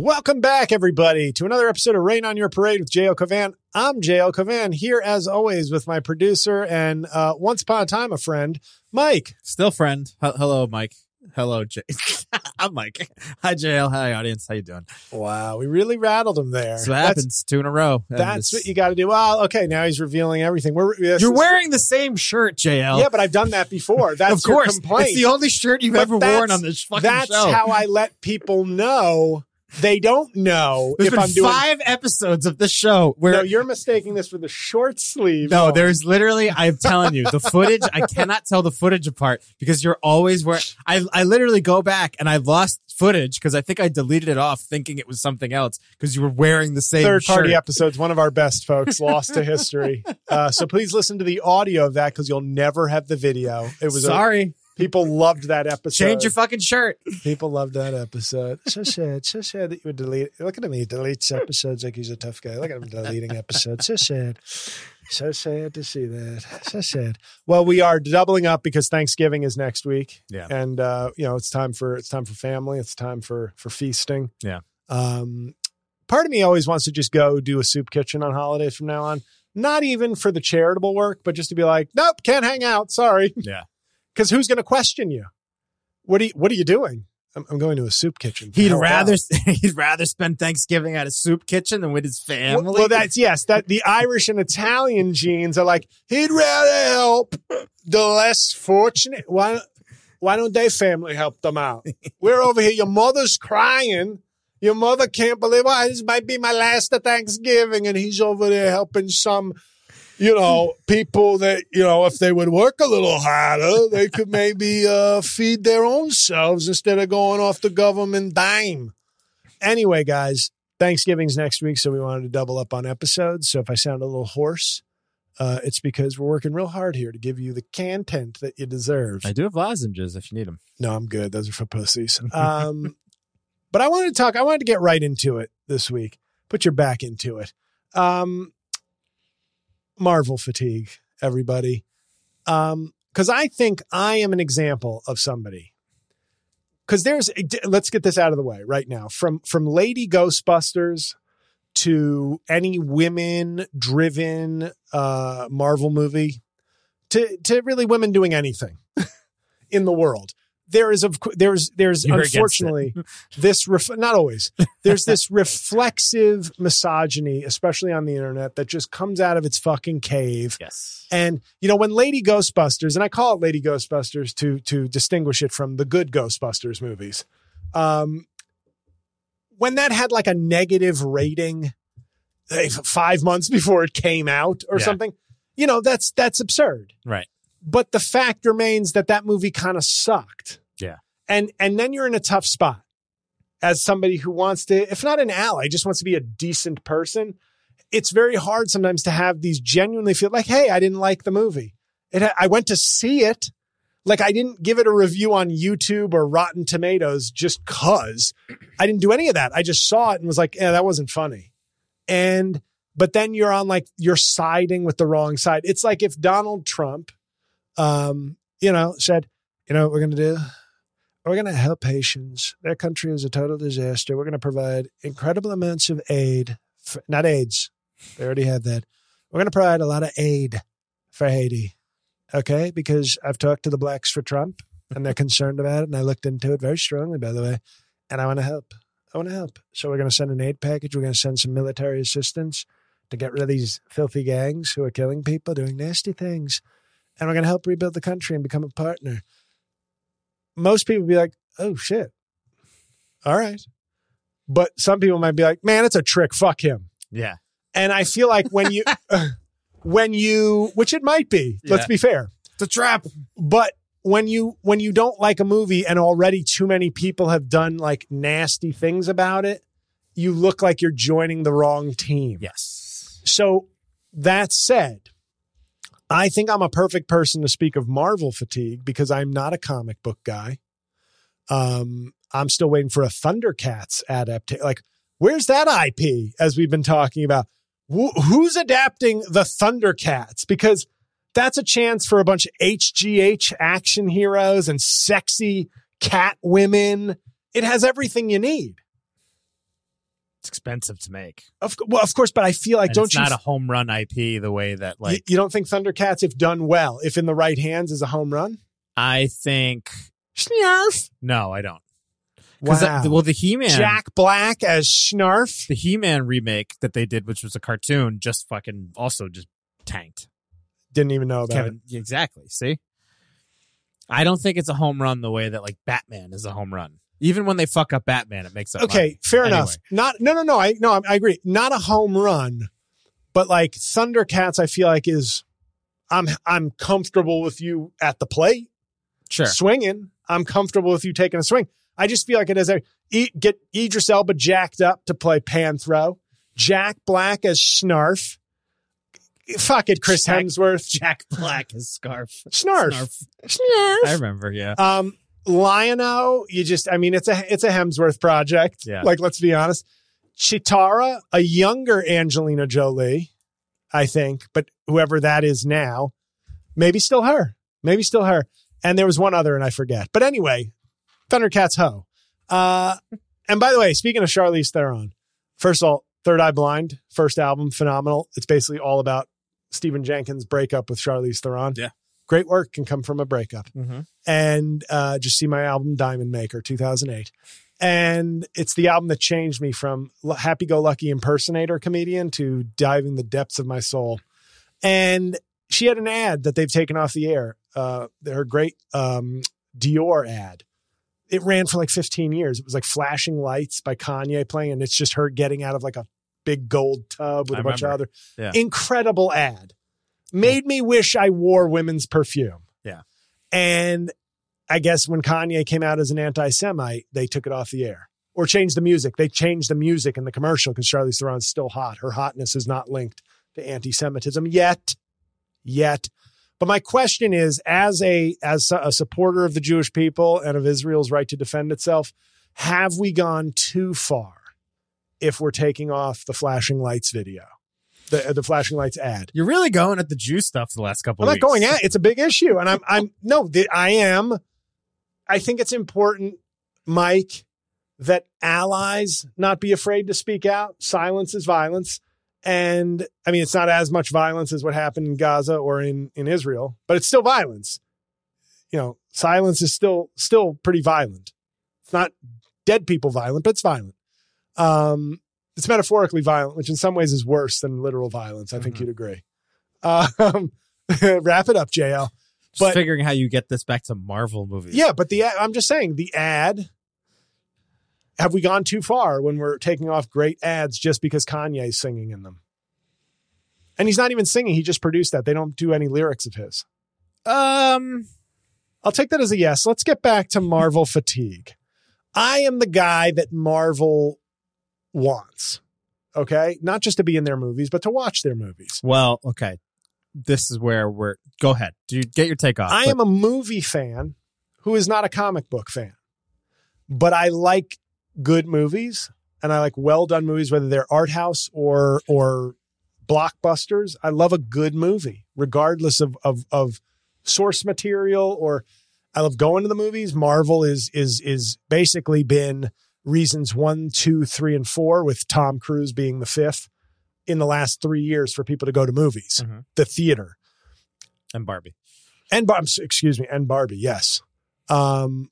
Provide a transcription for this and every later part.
Welcome back, everybody, to another episode of Rain on Your Parade with J.L. Cauvin. I'm J.L. Cauvin, here as always with my producer and uh, once upon a time a friend, Mike. Still friend. H- hello, Mike. Hello, J. I'm Mike. Hi, JL. Hi, audience. How you doing? Wow, we really rattled him there. That's what happens. Two in a row. That's what you got to do. Well, okay, now he's revealing everything. We're You're is- wearing the same shirt, JL. Yeah, but I've done that before. That's of course. It's the only shirt you've But ever worn on this fucking That's show. how I let people know they don't know There's if been I'm doing. five episodes of the show where no, you're mistaking this for the short sleeve. No, Oh. there's literally, I'm telling you, the footage, I cannot tell the footage apart because you're always wearing, I, I literally go back and I lost footage because I think I deleted it off thinking it was something else because you were wearing the same third party episodes, one of our best folks, lost to history. Uh, so please listen to the audio of that because you'll never have the video. It was a- Sorry. People loved that episode. Change your fucking shirt. people loved that episode. So sad, so sad that you would delete. Look at him, he deletes episodes like he's a tough guy. Look at him deleting episodes. So sad, so sad to see that. So sad. Well, we are doubling up because Thanksgiving is next week. Yeah. and uh, you know it's time for it's time for family. It's time for for feasting. Yeah. Um, part of me always wants to just go do a soup kitchen on holidays from now on. Not even for the charitable work, but just to be like, nope, can't hang out. Sorry. Yeah. Because who's going to question you? What are you, What are you doing? I'm, I'm going to a soup kitchen. He'd Hell rather no. he'd rather spend Thanksgiving at a soup kitchen than with his family. Well, well, that's yes. That the Irish and Italian genes are like he'd rather help the less fortunate. Why? Why don't they family help them out? We're over here. Your mother's crying. Your mother can't believe. Well, this might be my last Thanksgiving, and he's over there helping some. You know, people that you know, if they would work a little harder, they could maybe uh, feed their own selves instead of going off the government dime. Anyway, guys, Thanksgiving's next week, so we wanted to double up on episodes. So if I sound a little hoarse, uh, it's because we're working real hard here to give you the content that you deserve. I do have lozenges if you need them. No, I'm good. Those are for pussies. Um, but I wanted to talk. I wanted to get right into it this week. Put your back into it. Um, Marvel fatigue, everybody. Um, because I think I am an example of somebody. Because there's, let's get this out of the way right now. From from Lady Ghostbusters to any women-driven uh, Marvel movie, to to really women doing anything in the world. There is of there's there's You're unfortunately this ref- not always there's this reflexive misogyny, especially on the internet, that just comes out of its fucking cave. Yes. And you know, when Lady Ghostbusters, and I call it Lady Ghostbusters to to distinguish it from the good Ghostbusters movies, um, when that had like a negative rating five months before it came out or Yeah. something, you know, that's that's absurd. Right. But the fact remains that that movie kind of sucked. Yeah. And and then you're in a tough spot as somebody who wants to, if not an ally, just wants to be a decent person. It's very hard sometimes to have these genuinely feel like, hey, I didn't like the movie. It, I went to see it. Like I didn't give it a review on YouTube or Rotten Tomatoes just cause I didn't do any of that. I just saw it and was like, yeah, that wasn't funny. And, but then you're on like, you're siding with the wrong side. It's like if Donald Trump, um, you know, said, you know what we're going to do? We're going to help Haitians. Their country is a total disaster. We're going to provide incredible amounts of aid, for, not AIDS. They already have that. We're going to provide a lot of aid for Haiti. Okay. Because I've talked to the blacks for Trump and they're concerned about it. And I looked into it very strongly, by the way. And I want to help. I want to help. So we're going to send an aid package. We're going to send some military assistance to get rid of these filthy gangs who are killing people, doing nasty things. And we're going to help rebuild the country and become a partner. Most people be like, oh, shit. All right. But some people might be like, man, it's a trick. Fuck him. Yeah. And I feel like when you, when you, which it might be, let's be fair, It's a trap. but when you when you don't like a movie and already too many people have done like nasty things about it, you look like you're joining the wrong team. Yes. So that said, I think I'm a perfect person to speak of Marvel fatigue because I'm not a comic book guy. Um, I'm still waiting for a Thundercats adaptation. Like, where's that IP? As we've been talking about, Wh- who's adapting the Thundercats? Because that's a chance for a bunch of HGH action heroes and sexy cat women. It has everything you need. It's expensive to make. Of, well, of course, but I feel like And don't it's you not a home run IP the way that like you don't think Thundercats, if done well, if in the right hands, is a home run? I think Snarf. no, I don't. Wow. well, the He Man, Jack Black as Snarf. the He Man remake that they did, which was a cartoon, just fucking also just tanked. Didn't even know about it. Exactly. See, I don't think it's a home run the way that like Batman is a home run. Even when they fuck up Batman, it makes up. Okay, money. fair Anyway. enough. Not no no no. I no I, I agree. Not a home run, but like Thundercats, I feel like is I'm I'm comfortable with you at the plate Sure. swinging. I'm comfortable with you taking a swing. I just feel like it is a get Idris Elba jacked up to play Panthro. Jack Black as Snarf. Fuck it, Chris Jack- Hemsworth. Jack Black is scarf. Snarf. Snarf. Snarf. I remember. Yeah. Um, Lion-O, you just, I mean, it's a, it's a Hemsworth project. Yeah. Like, let's be honest. Cheetara, a younger Angelina Jolie, I think, but whoever that is now, maybe still her, maybe still her. And there was one other and I forget. But anyway, Thundercats Ho. Uh, and by the way, speaking of Charlize Theron, first of all, Third Eye Blind, first album, phenomenal. It's basically all about Stephan Jenkins' breakup with Charlize Theron. Yeah. Great work can come from a breakup Mm-hmm. and uh, just see my album Diamond Maker 2008. And it's the album that changed me from happy go lucky impersonator comedian to diving the depths of my soul. And she had an ad that they've taken off the air. Uh, her great um, Dior ad. It ran for like 15 years. It was like flashing lights by Kanye playing, and it's just her getting out of like a big gold tub with I a bunch remember. of other Yeah. incredible ad. Made me wish I wore women's perfume. Yeah. And I guess when Kanye came out as an anti Semite, they took it off the air or changed the music. They changed the music in the commercial because Charlize Theron's still hot. Her hotness is not linked to anti Semitism yet. Yet. But my question is as a as a supporter of the Jewish people and of Israel's right to defend itself, have we gone too far if we're taking off the flashing lights video? The the flashing lights ad. You're really going at the Jew stuff the last couple. I'm of not going at it's a big issue. And I'm I'm no, the, I am. I think it's important, Mike, that allies not be afraid to speak out. Silence is violence. And I mean, it's not as much violence as what happened in Gaza or in, in Israel, but it's still violence. You know, silence is still still pretty violent. It's not dead people violent, but it's violent. Um, it's metaphorically violent, which in some ways is worse than literal violence. I think Mhm. you'd agree. Um, wrap it up, JL. Just but- figuring how you get this back to Marvel movies. Yeah, but the I'm just saying the ad. Have we gone too far when we're taking off great ads just because Kanye's singing in them? And he's not even singing; he just produced that. They don't do any lyrics of his. Um. I'll take that as a yes. Let's get back to Marvel fatigue. I am the guy that Marvel wants. Okay, not just to be in their movies, but to watch their movies. Well, okay. This is where we're. Go ahead. Do you get your take off? I but- am a movie fan who is not a comic book fan, but I like good movies and I like well done movies, whether they're art house or or blockbusters. I love a good movie, regardless of of of source material or I love going to the movies. Marvel is is is basically been reasons one, two, three, and four, with Tom Cruise being the fifth in the last three years for people to go to movies, Mhm. the theater and Barbie. and Bar- excuse me, and Barbie, yes. Um,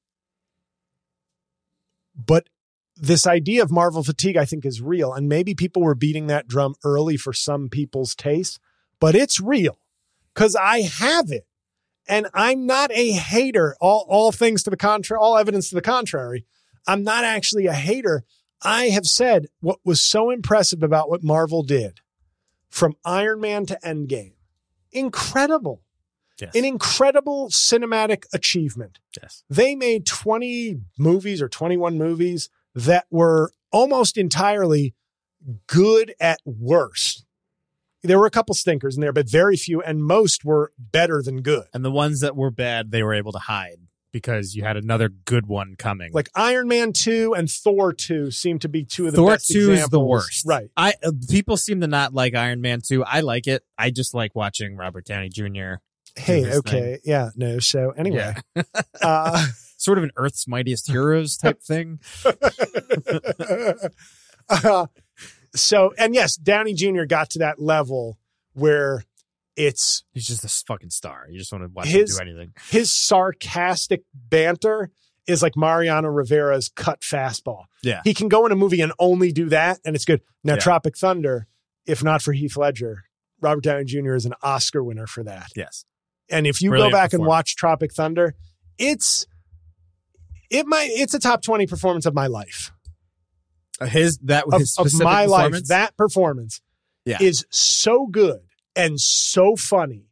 but this idea of Marvel fatigue, I think, is real, and maybe people were beating that drum early for some people's taste, but it's real because I have it, and I'm not a hater. All all things to the contrary, all evidence to the contrary. I'm not actually a hater. I have said what was so impressive about what Marvel did from Iron Man to Endgame. Incredible Yes. an incredible cinematic achievement. yes. They made 20 movies or 21 movies that were almost entirely good at worst. There were a couple stinkers in there, but very few, and most were better than good. And the ones that were bad, they were able to hide because you had another good one coming. Like Iron Man 2 and Thor 2 seem to be two of the Thor best two is the worst. Right. I uh, people seem to not like Iron Man two. I like it. I just like watching Robert Downey Jr. Hey, okay. Yeah, no. So anyway, Yeah. uh, Sort of an Earth's Mightiest Heroes type thing. Uh, so, and yes, Downey Jr. got to that level where it's He's just a fucking star. You just want to watch His- him do anything. his sarcastic banter is like Mariano Rivera's cut fastball. Yeah. He can go in a movie and only do that, and it's good. Now, Yeah. Tropic Thunder, if not for Heath Ledger, Robert Downey Jr. is an Oscar winner for that. Yes. And if you Brilliant go back and watch Tropic Thunder, it's it might it's a top 20 performance of my life. Uh, His that Of, his of specific my life. That performance Yeah. is so good and so funny.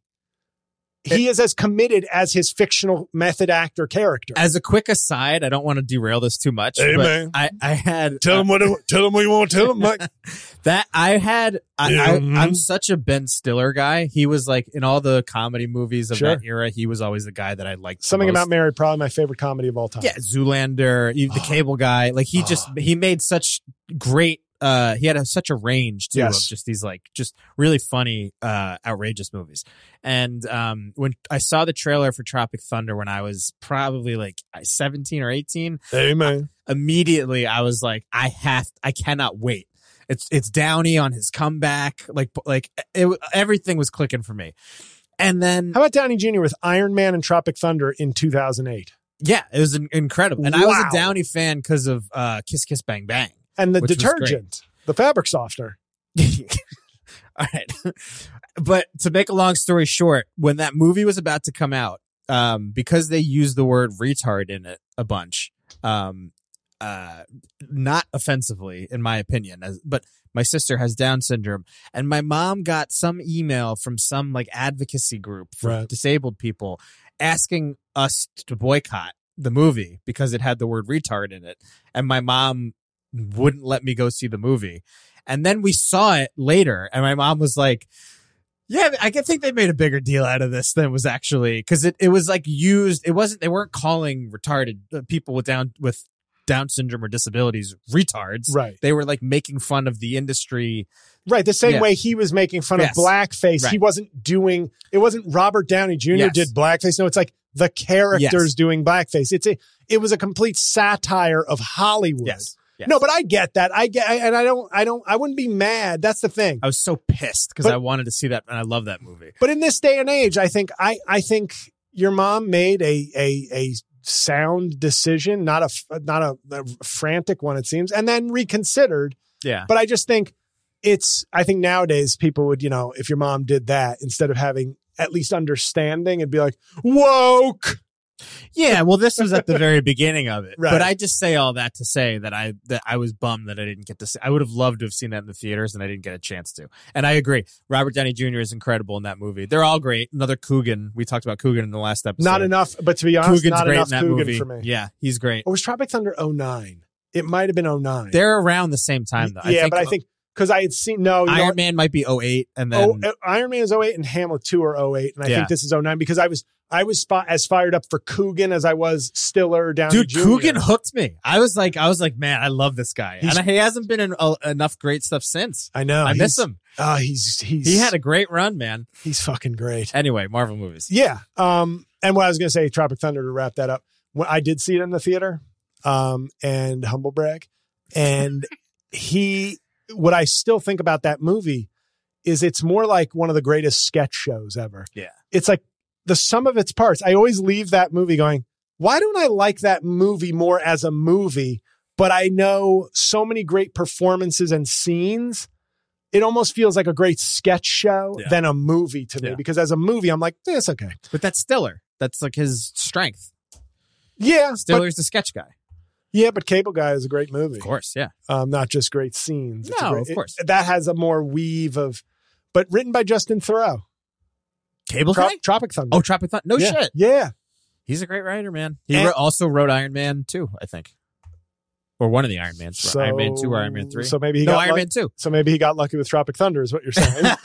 He is as committed as his fictional method actor character. As a quick aside, I don't want to derail this too much. Hey, but man. I I had Tell uh, him what tell him what you want to tell him, Mike. that I had I, Yeah, I, mhm. I'm such a Ben Stiller guy. He was like in all the comedy movies of Sure. that era. He was always the guy that I liked. Something about Mary, probably my favorite comedy of all time. yeah, Zoolander, the Oh. Cable Guy. Like he just Oh. he made such great. Uh, he had a, such a range too Yes. of just these like just really funny, uh, outrageous movies. And um, when I saw the trailer for Tropic Thunder when I was probably like 17 or 18, Hey man. immediately I was like, I have, I cannot wait. It's it's Downey on his comeback, like like it, everything was clicking for me. And then How about Downey Jr. with Iron Man and Tropic Thunder in 2008? yeah, it was incredible. And I was a Downey fan because of uh, Kiss Kiss Bang Bang. And the Which was great. detergent, the fabric softener. All right. but to make a long story short, when that movie was about to come out, um, because they used the word retard in it a bunch, um, uh, not offensively, in my opinion, as, but my sister has Down syndrome, and my mom got some email from some like advocacy group for Right. disabled people asking us to boycott the movie because it had the word retard in it, and my mom wouldn't let me go see the movie. And then we saw it later, and my mom was like, "Yeah, I think they made a bigger deal out of this than was actually because it, it was like used. It wasn't. They weren't calling retarded uh, people with down with Down syndrome or disabilities retards. Right. They were like making fun of the industry. Right. The same Yeah. way he was making fun Yes. of blackface. He wasn't doing, it wasn't Robert Downey Jr. Yes. did blackface. No, it's like the characters Yes. doing blackface. It's a, it was a complete satire of Hollywood. Yes. Yes. No, but I get that. I get, and I don't, I don't, I wouldn't be mad. That's the thing. I was so pissed because I wanted to see that, and I love that movie. But in this day and age, I think, I, I think your mom made a, a, a sound decision, not a, not a, a frantic one, it seems, and then reconsidered. Yeah. But I just think it's, I think nowadays people would, you know, if your mom did that instead of having at least understanding, it'd be like, woke. Yeah, well, this was at the very beginning of it, Right. but I just say all that to say that I that I was bummed that I didn't get to see. I would have loved to have seen that in the theaters, and I didn't get a chance to. And I agree, Robert Downey Jr. is incredible in that movie. They're all great. Another Coogan. We talked about Coogan in the last episode. Not enough, but to be honest, Coogan's not great enough in that Coogan movie. for me. Yeah, he's great. Or was Tropic Thunder 09? It might have been 09. They're around the same time though. yeah, I think, but I think because I had seen, no, Iron? Man might be 08 and oh, then Oh, Iron Man is 08 and Hamlet 2 are 08. And I Yeah. think this is 09 because I was, I was fi- as fired up for Coogan as I was Stiller down Dude, Jr. Coogan hooked me. I was like, I was like, man, I love this guy, He's- and he hasn't been in uh, enough great stuff since. I know. I miss him. Oh, he's, he's, He had a great run, man. he's fucking great. Anyway, Marvel movies. Yeah. Um, and what I was going to say, Tropic Thunder to wrap that up. When I did see it in the theater, um, and humble brag, and he, what I still think about that movie is it's more like one of the greatest sketch shows ever. Yeah. It's like the sum of its parts. I always leave that movie going, why don't I like that movie more as a movie? But I know so many great performances and scenes. It almost feels like a great sketch show Yeah. than a movie to me Yeah. because as a movie, I'm like, eh, it's okay. But that's Stiller. That's like his strength. Yeah, but, Stiller's the sketch guy. yeah, but Cable Guy is a great movie. Of course, yeah. Um, not just great scenes. It's No, great- of course. it- that has a more weave of, but written by Justin Theroux. Cable Tro- guy? Tropic Thunder. Oh, Tropic Thunder. No yeah. shit. Yeah, He's a great writer, man. He And- also wrote Iron Man 2, I think. Or one of the Iron Mans. so Iron Man 2 or Iron Man 3. So maybe he no, got Iron luck- Man 2. So maybe he got lucky with Tropic Thunder, is what you're saying.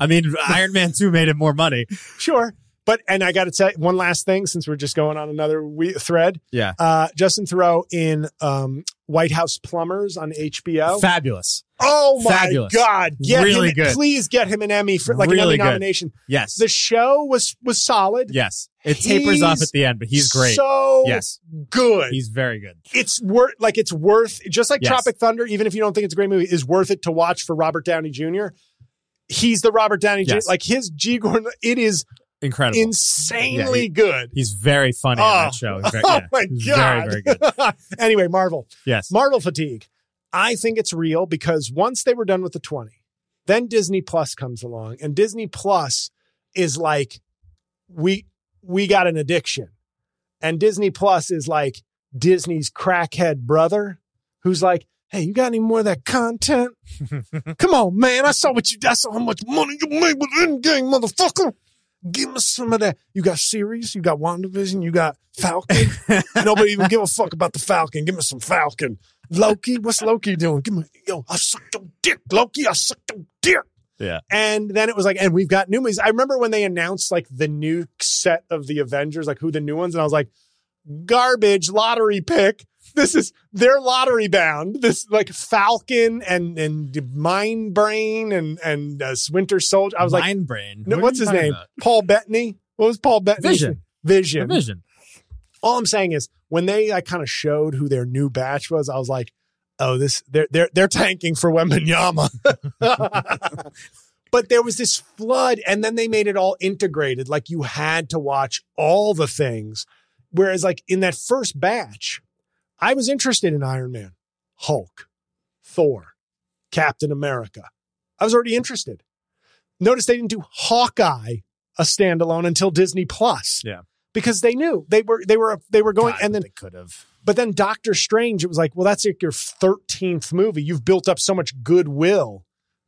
I mean, Iron Man 2 made him more money. sure, but and I got to tell you one last thing since we're just going on another we- thread. Yeah. Uh, Justin Theroux in um, White House Plumbers on HBO. Fabulous. Oh my Fabulous. god! Get Really him, good. Please get him an Emmy for like an Really Emmy good. nomination. Yes. The show was was solid. yes. It tapers off at the end, but he's great. So yes. good. He's very good. it's worth like it's worth just like Yes. Tropic Thunder. Even if you don't think it's a great movie, is worth it to watch for Robert Downey Jr. He's the Robert Downey Yes. Jr. Like his G Gordon, it is Incredible. insanely Yeah, he- good. he's very funny in Oh. that show. He's very, oh yeah, my he's god! Very, very good. anyway, Marvel. Yes. Marvel fatigue. I think it's real because once they were done with the 20, then Disney Plus comes along and Disney Plus is like we we got an addiction. And Disney Plus is like Disney's crackhead brother who's like, "Hey, you got any more of that content? Come on, man. I saw what you I saw how much money you made with Endgame, motherfucker. Give me some of that. You got series, you got WandaVision, you got Falcon. Nobody even give a fuck about the Falcon. Give me some Falcon. Loki, what's Loki doing? Give me, yo, I sucked your dick, Loki. I sucked your dick. Yeah. And then it was like, and we've got new movies. I remember when they announced like the new set of the Avengers, like who the new ones, and I was like, garbage lottery pick. This is they're lottery bound. This like Falcon and and Mind Brain and and uh, Winter Soldier. I was like, Mind Brain. no, what's his name? about? Paul Bettany. What was Paul Bettany? Vision. Vision. Vision. All I'm saying is when they like kind of showed who their new batch was, I was like, oh, this they're they're they're tanking for Wembanyama. but there was this flood, and then they made it all integrated. Like you had to watch all the things. Whereas, like in that first batch, I was interested in Iron Man, Hulk, Thor, Captain America. I was already interested. Notice they didn't do Hawkeye a standalone until Disney Plus. Yeah. Because they knew they were they were they were going God, and then they could have. but then Doctor Strange, it was like, well, that's like your 13th movie. You've built up so much goodwill.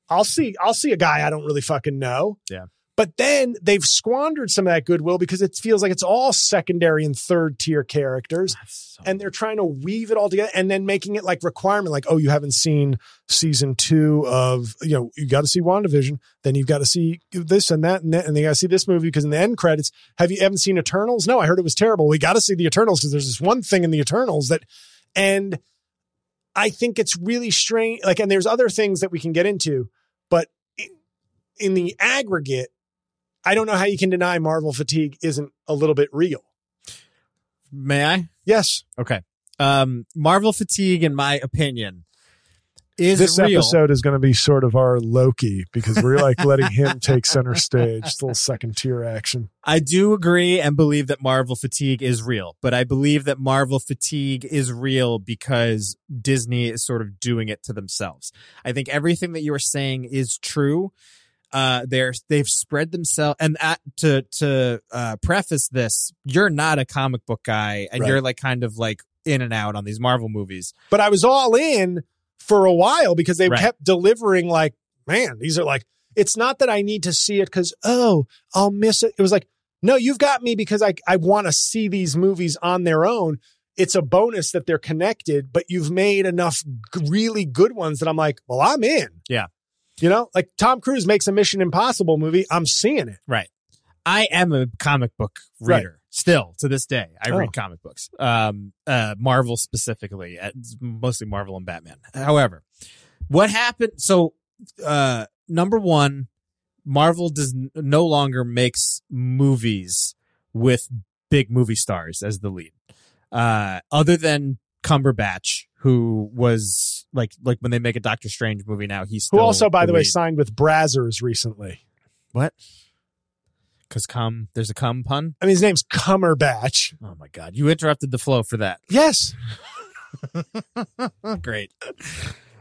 I'll see, I'll see a guy I don't really fucking know. Yeah. But then they've squandered some of that goodwill because it feels like it's all secondary and third tier characters. And they're trying to weave it all together and then making it like requirement, like, oh, you haven't seen season two of, you know, you got to see WandaVision, then you've got to see this and that and that, and they got to see this movie because in the end credits, have you haven't seen Eternals? No, I heard it was terrible. We got to see the Eternals because there's this one thing in the Eternals that, and I think it's really strange. Like, and there's other things that we can get into, but in the aggregate, I don't know how you can deny Marvel fatigue isn't a little bit real. May I? Yes, Okay. Um, Marvel fatigue, in my opinion, is this real. episode is going to be sort of our Loki because we're like letting him take center stage. It's a little second tier action. I do agree and believe that Marvel fatigue is real, but I believe that Marvel fatigue is real because Disney is sort of doing it to themselves. I think everything that you are saying is true. Uh, they're they've spread themselves, and at, to to uh, preface this, you're not a comic book guy, and Right. you're like kind of like in and out on these Marvel movies. But I was all in for a while because they Right. kept delivering like, man, these are like, it's not that I need to see it because, oh, I'll miss it. It was like, no, you've got me because I, I want to see these movies on their own. It's a bonus that they're connected, but you've made enough really good ones that I'm like, well, I'm in. Yeah. You know, like Tom Cruise makes a Mission Impossible movie. I'm seeing it. Right. I am a comic book Right. reader still to this day. I Oh. read comic books. Um, uh, Marvel specifically, uh, mostly Marvel and Batman. However, what happened? So, uh, number one, Marvel does n- no longer makes movies with big movie stars as the lead. Uh, other than Cumberbatch, who was like, like when they make a Doctor Strange movie now, he's Who also, by the way, lead. signed with Brazzers recently. what? Because cum, there's a cum pun. I mean, his name's Cumberbatch. Oh my god, you interrupted the flow for that. Yes. Great.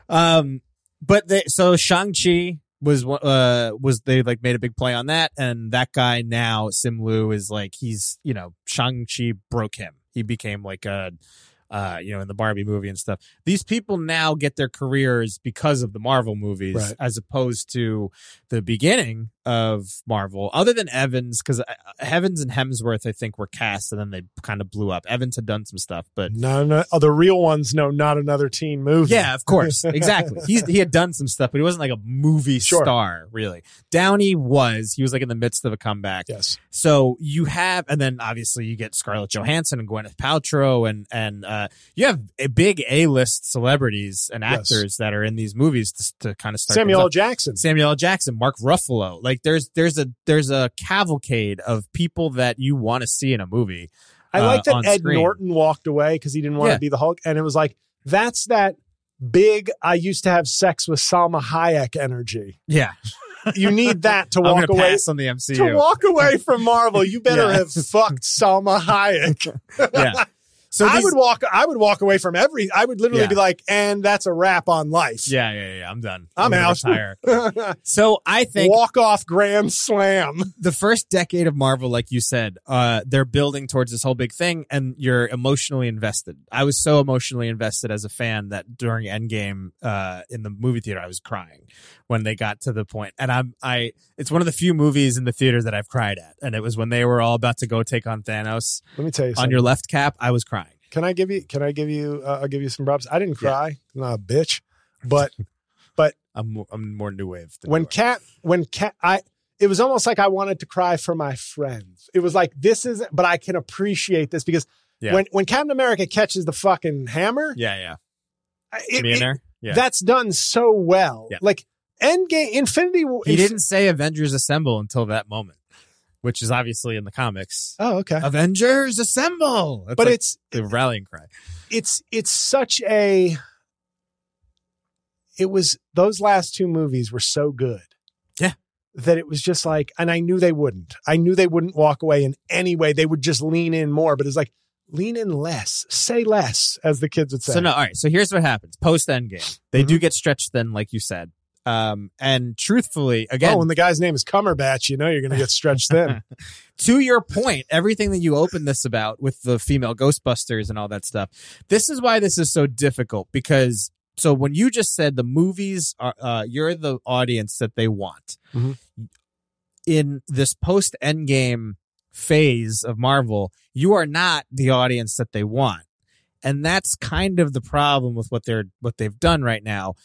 Um, but they so Shang Chi was uh was they like made a big play on that, and that guy now Simu Liu is like he's you know Shang Chi broke him. He became like a uh you know in the Barbie movie and stuff. These people now get their careers because of the Marvel movies, Right. as opposed to the beginning of Marvel, other than Evans, because Evans and Hemsworth, I think, were cast and then they kind of blew up. Evans had done some stuff, but No, no, oh, the real ones no, not another teen movie. yeah, of course, exactly. He's he had done some stuff, but he wasn't like a movie Sure. star really. Downey was. He was like in the midst of a comeback. Yes. So you have, and then obviously you get Scarlett Johansson and Gwyneth Paltrow, and and uh, you have a big A list celebrities and Yes. actors that are in these movies to, to kind of start. Samuel L. Jackson. Samuel L. Jackson, Mark Ruffalo. Like there's there's a there's a cavalcade of people that you want to see in a movie. I uh, like that Ed screen. Norton walked away because he didn't want Yeah. to be the Hulk, and it was like that's that big. I used to have sex with Salma Hayek energy. Yeah, You need that to walk away. pass on the MCU. To walk away from Marvel, you better Yeah. have fucked Salma Hayek. yeah. So I would walk. I would walk away from every. I would literally Yeah. be like, and that's a wrap on life. Yeah, yeah, yeah. I'm done. I'm gonna out. So I think walk off grand slam. the first decade of Marvel, like you said, uh, they're building towards this whole big thing, and you're emotionally invested. I was so emotionally invested as a fan that during Endgame, uh, in the movie theater, I was crying when they got to the point. And I'm, I, it's one of the few movies in the theater that I've cried at, and it was when they were all about to go take on Thanos Let me tell you on something. your left cap. I was crying. can I give you? Can I give you? Uh, I'll give you some props. I didn't cry. I'm not a bitch. But but I'm, more- I'm more new wave. Than when cat, when cat, I. It was almost like I wanted to cry for my friends. It was like this isn't, but I can appreciate this because Yeah. when when Captain America catches the fucking hammer, yeah, yeah, it- it- there. Yeah, that's done so well. Yeah. Like Endgame, Infinity. War- he didn't say Avengers Assemble until that moment, which is obviously in the comics. Oh, okay. Avengers Assemble. That's but like it's the rallying cry. it's it's such a it was those last two movies were so good Yeah. that it was just like and i knew they wouldn't i knew they wouldn't walk away in any way they would just lean in more but it's like lean in less say less as the kids would say So no, all right. So here's what happens post Endgame. They Mm-hmm. do get stretched thin, like you said. Um, and truthfully, again, oh when the guy's name is cumberbatch you know you're gonna get stretched thin to your point, everything that you opened this about with the female Ghostbusters and all that stuff, this is why this is so difficult because so when you just said the movies are, uh, you're the audience that they want Mhm. in this post Endgame phase of Marvel, you are not the audience that they want. And that's kind of the problem with what they're what they've done right now.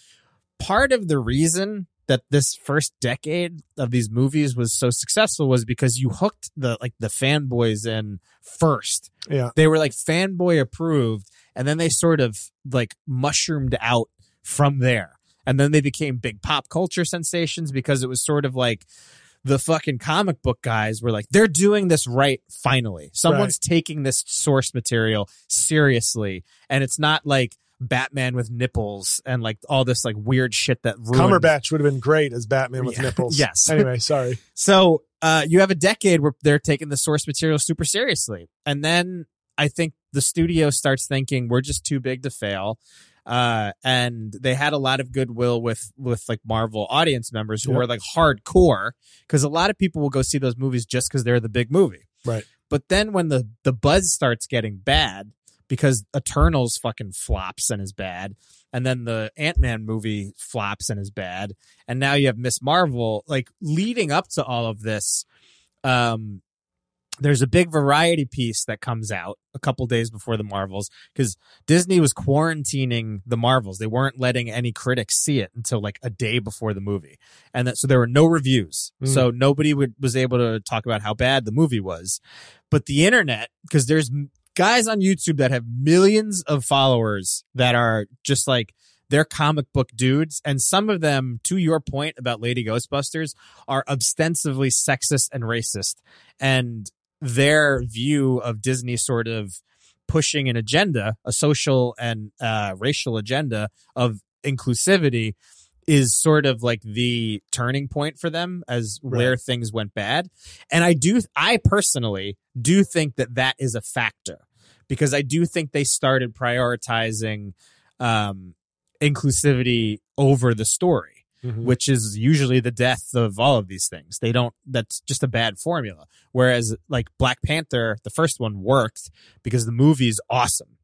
Part of the reason that this first decade of these movies was so successful was because you hooked the like the fanboys in first. yeah They were like fanboy approved and then they sort of like mushroomed out from there. And then they became big pop culture sensations because it was sort of like the fucking comic book guys were like, they're doing this right finally. Someone's taking this source material seriously. And it's not like Batman with nipples and like all this like weird shit that ruined cumberbatch would have been great as batman with Yeah. nipples Yes. anyway sorry So uh, you have a decade where they're taking the source material super seriously, and then I think the studio starts thinking we're just too big to fail. Uh, and they had a lot of goodwill with with like Marvel audience members who Yeah. were like hardcore because a lot of people will go see those movies just because they're the big movie. Right. But then when the the buzz starts getting bad because Eternals fucking flops and is bad, and then the Ant Man movie flops and is bad, and now you have Miss Marvel. Like leading up to all of this, um, there's a big variety piece that comes out a couple days before the Marvels because Disney was quarantining the Marvels. They weren't letting any critics see it until like a day before the movie, and that, so there were no reviews. Mm. So nobody would, was able to talk about how bad the movie was. But the internet, because there's guys on YouTube that have millions of followers that are just like they're comic book dudes, and some of them, to your point about Lady Ghostbusters, are ostensibly sexist and racist, and their view of Disney sort of pushing an agenda, a social and uh, racial agenda of inclusivity, is sort of like the turning point for them as where things went bad. And I do, I personally do think that that is a factor because I do think they started prioritizing um, inclusivity over the story Mhm. which is usually the death of all of these things. They don't, that's just a bad formula. Whereas like Black Panther, the first one worked because the movie's awesome.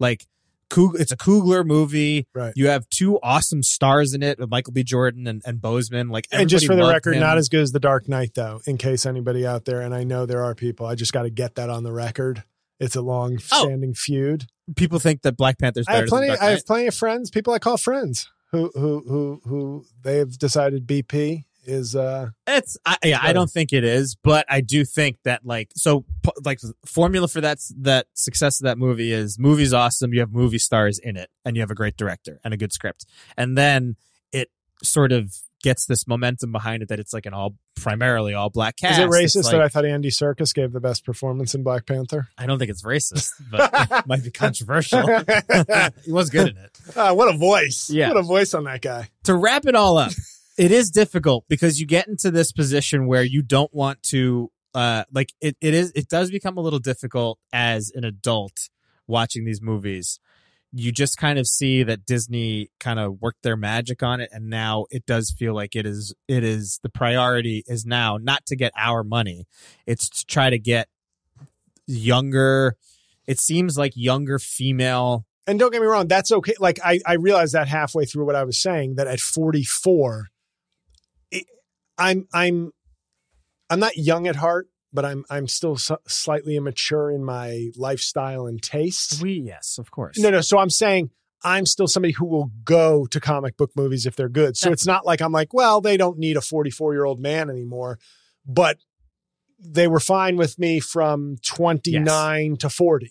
Like Kug- it's a Coogler movie. Right. You have two awesome stars in it with Michael B. Jordan and, and Boseman. Like, And just for the record, him. not as good as The Dark Knight, though, in case anybody out there, and I know there are people, I just got to get that on the record. It's a long oh. standing feud. people think that Black Panther's I have plenty. I have plenty of friends, people I call friends, who who who who they've decided BP is. uh It's I, yeah, I don't think it is, but I do think that like so like formula for that that success of that movie is movie's awesome. You have movie stars in it, and you have a great director and a good script, and then it sort of gets this momentum behind it that it's like an all primarily all black cast. Is it racist like- that I thought Andy Serkis gave the best performance in Black Panther? I don't think it's racist, but it might be controversial. he was good in it. Ah, what a voice! Yeah. what a voice on that guy. to wrap it all up, it is difficult because you get into this position where you don't want to uh like it, it is it does become a little difficult as an adult watching these movies. You just kind of see that Disney kind of worked their magic on it and now it does feel like it is it is the priority is now not to get our money. It's to try to get younger it seems like younger female And don't get me wrong, that's okay. Like I, I realized that halfway through what I was saying that at 44, it, I'm, I'm, I'm not young at heart, but I'm, I'm still s- slightly immature in my lifestyle and tastes. we yes, of course. No, no. So I'm saying I'm still somebody who will go to comic book movies if they're good. So it's not like I'm like, well, they don't need a 44 year old man anymore, but they were fine with me from 29 to 40.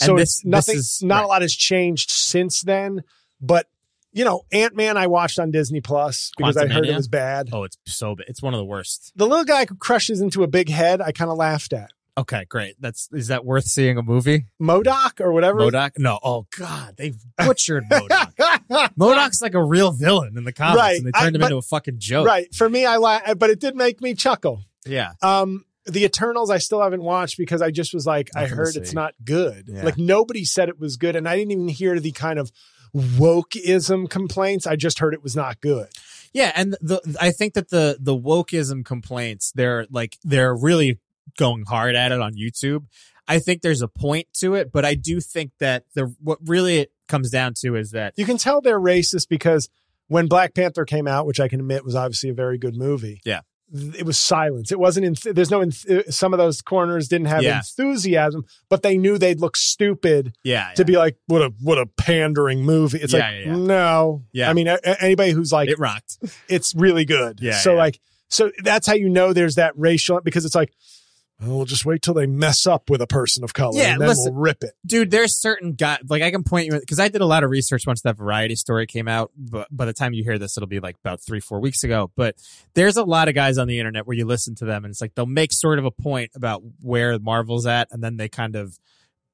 And So this- it's nothing, this is- not right. a lot has changed since then, but you know, Ant Man I watched on Disney Plus because I heard it was bad. Oh, it's so bad. It's one of the worst. The little guy who crushes into a big head, I kind of laughed at. Okay, great. That's is that worth seeing a movie? MODOK or whatever. MODOK? No. Oh God, they've butchered MODOK. MODOK's like a real villain in the comics, Right. and they I- turned him but- into a fucking joke. right. For me, I la- but it did make me chuckle. Yeah. Um, the Eternals I still haven't watched because I just was like, I Nothing heard it's not good. Yeah. Like nobody said it was good, and I didn't even hear the kind of wokeism complaints. I just heard it was not good. Yeah, and the I think that the the wokeism complaints they're like they're really going hard at it on YouTube. I think there's a point to it, but I do think that the what really it comes down to is that You can tell they're racist because when Black Panther came out, which I can admit was obviously a very good movie. Yeah. It was silence. It wasn't. In, there's no. In, uh, some of those corners didn't have Yeah. enthusiasm, but they knew they'd look stupid yeah, to be like, "What a what a pandering movie." It's Yeah, like, yeah, yeah. no. Yeah. I mean, a- anybody who's like, it rocked. it's really good. Yeah, So yeah. like, so that's how you know there's that racial because it's like, well, just wait till they mess up with a person of color Yeah, and then listen. we'll rip it. dude there's certain guys like i can point you because i did a lot of research once that variety story came out but by the time you hear this it'll be like about three four weeks ago but there's a lot of guys on the internet where you listen to them and it's like they'll make sort of a point about where marvel's at and then they kind of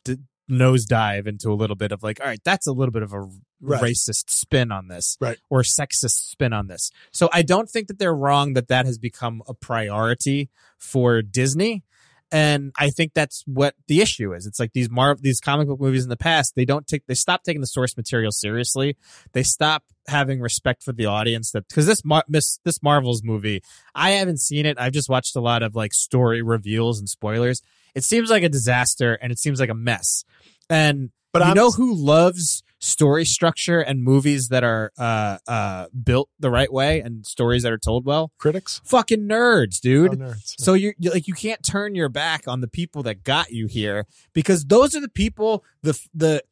d- nosedive into a little bit of like all right that's a little bit of a Right. racist spin on this Right. or sexist spin on this so i don't think that they're wrong that that has become a priority for disney and I think that's what the issue is. It's like these Mar these comic book movies in the past, they don't take they stop taking the source material seriously. They stop having respect for the audience that because this Mar- this this Marvel's movie, I haven't seen it. I've just watched a lot of like story reveals and spoilers. It seems like a disaster and it seems like a mess. And But you I'm know who loves story structure and movies that are uh uh built the right way and stories that are told well? critics, Fucking nerds, dude. Oh, nerds. So you're, you're like you can't turn your back on the people that got you here because those are the people the the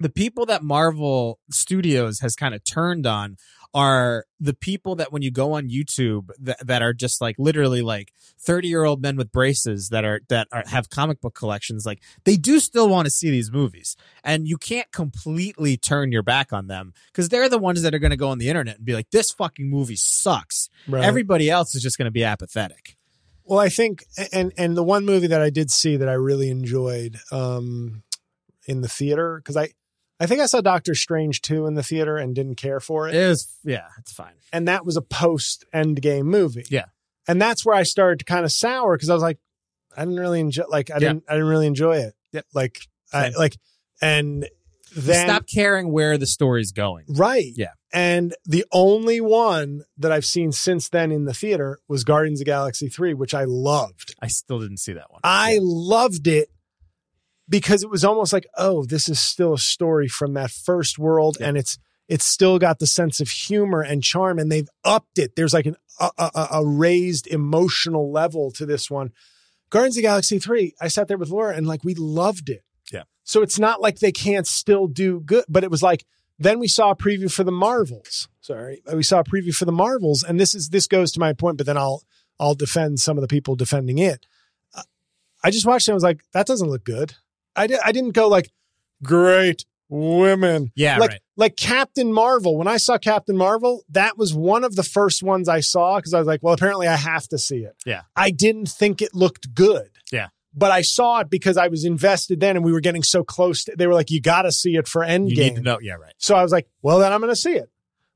the people that Marvel Studios has kind of turned on are the people that when you go on YouTube that, that are just like literally like 30 year old men with braces that are that are have comic book collections like they do still want to see these movies. And you can't completely turn your back on them because they're the ones that are going to go on the internet and be like this fucking movie sucks. Right. everybody else is just going to be apathetic. Well, I think, and and the one movie that I did see that I really enjoyed um, in the theater because I, I think I saw Doctor Strange two in the theater and didn't care for it, It was, yeah, it's fine. and that was a post Endgame movie. Yeah. and that's where I started to kind of sour because I was like, I didn't really enjoy, like I Yeah. didn't, I didn't really enjoy it. Yep. like I like, and then Stop caring where the story's going. right, Yeah. And the only one that I've seen since then in the theater was Guardians of the Galaxy three, which I loved. I still didn't see that one. I Yeah. loved it because it was almost like, oh, this is still a story from that first world, Yeah. and it's it's still got the sense of humor and charm, and they've upped it. There's like an, a, a, a raised emotional level to this one. Guardians of the Galaxy three, I sat there with Laura, and like we loved it. Yeah. So it's not like they can't still do good, but it was like then we saw a preview for the Marvels. Sorry, we saw a preview for the Marvels, and this is this goes to my point, but then I'll I'll defend some of the people defending it. Uh, I just watched it. and I was like, that doesn't look good. I di- I didn't go like, great women. Yeah, like right. like Captain Marvel. When I saw Captain Marvel, that was one of the first ones I saw because I was like, well, apparently I have to see it. Yeah. I didn't think it looked good. Yeah. But I saw it because I was invested then and we were getting so close. To, they were like, you got to see it for Endgame. You need to know. Yeah, right. So I was like, well, then I'm going to see it.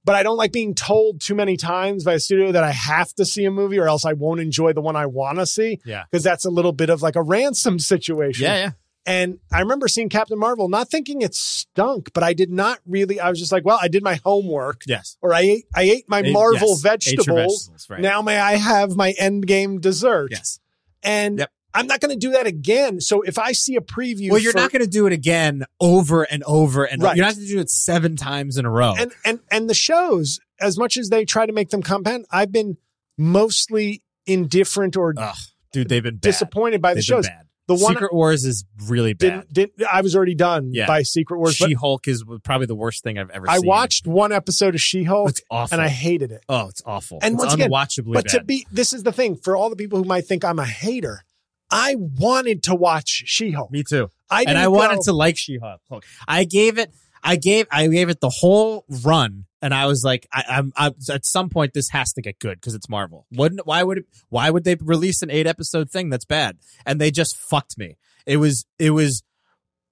But I don't like being told too many times by a studio that I have to see a movie or else I won't enjoy the one I want to see. Yeah. Because that's a little bit of like a ransom situation. Yeah, yeah. And I remember seeing Captain Marvel, not thinking it stunk, but I did not really. I was just like, well, I did my homework, Yes. or I ate, I ate my Marvel yes. Vegetables. vegetables, right. Now may I have my Endgame dessert? Yes. And Yep. I'm not going to do that again. So if I see a preview, Well, you're for- not going to do it again over and over and Right. you're not going to do it seven times in a row. and and and the shows, as much as they try to make them compound, I've been mostly indifferent or Ugh, dude, they've been bad. disappointed by the They've shows. The one Secret Wars is really bad. didn't, didn't I was already done Yeah. by Secret Wars, She Hulk is probably the worst thing I've ever seen. I seen. watched one episode of She Hulk It's awful. and I hated it. oh, it's awful. And it's once again, unwatchably But bad. to be, this is the thing for all the people who might think I'm a hater. I wanted to watch She Hulk. Me too. I and I wanted go- to like She Hulk. I gave it. I gave. I gave it the whole run, and I was like, I, I'm. I, at some point, this has to get good because it's Marvel. Wouldn't? Why would it? Why would they release an eight episode thing that's bad? And they just fucked me. It was. It was.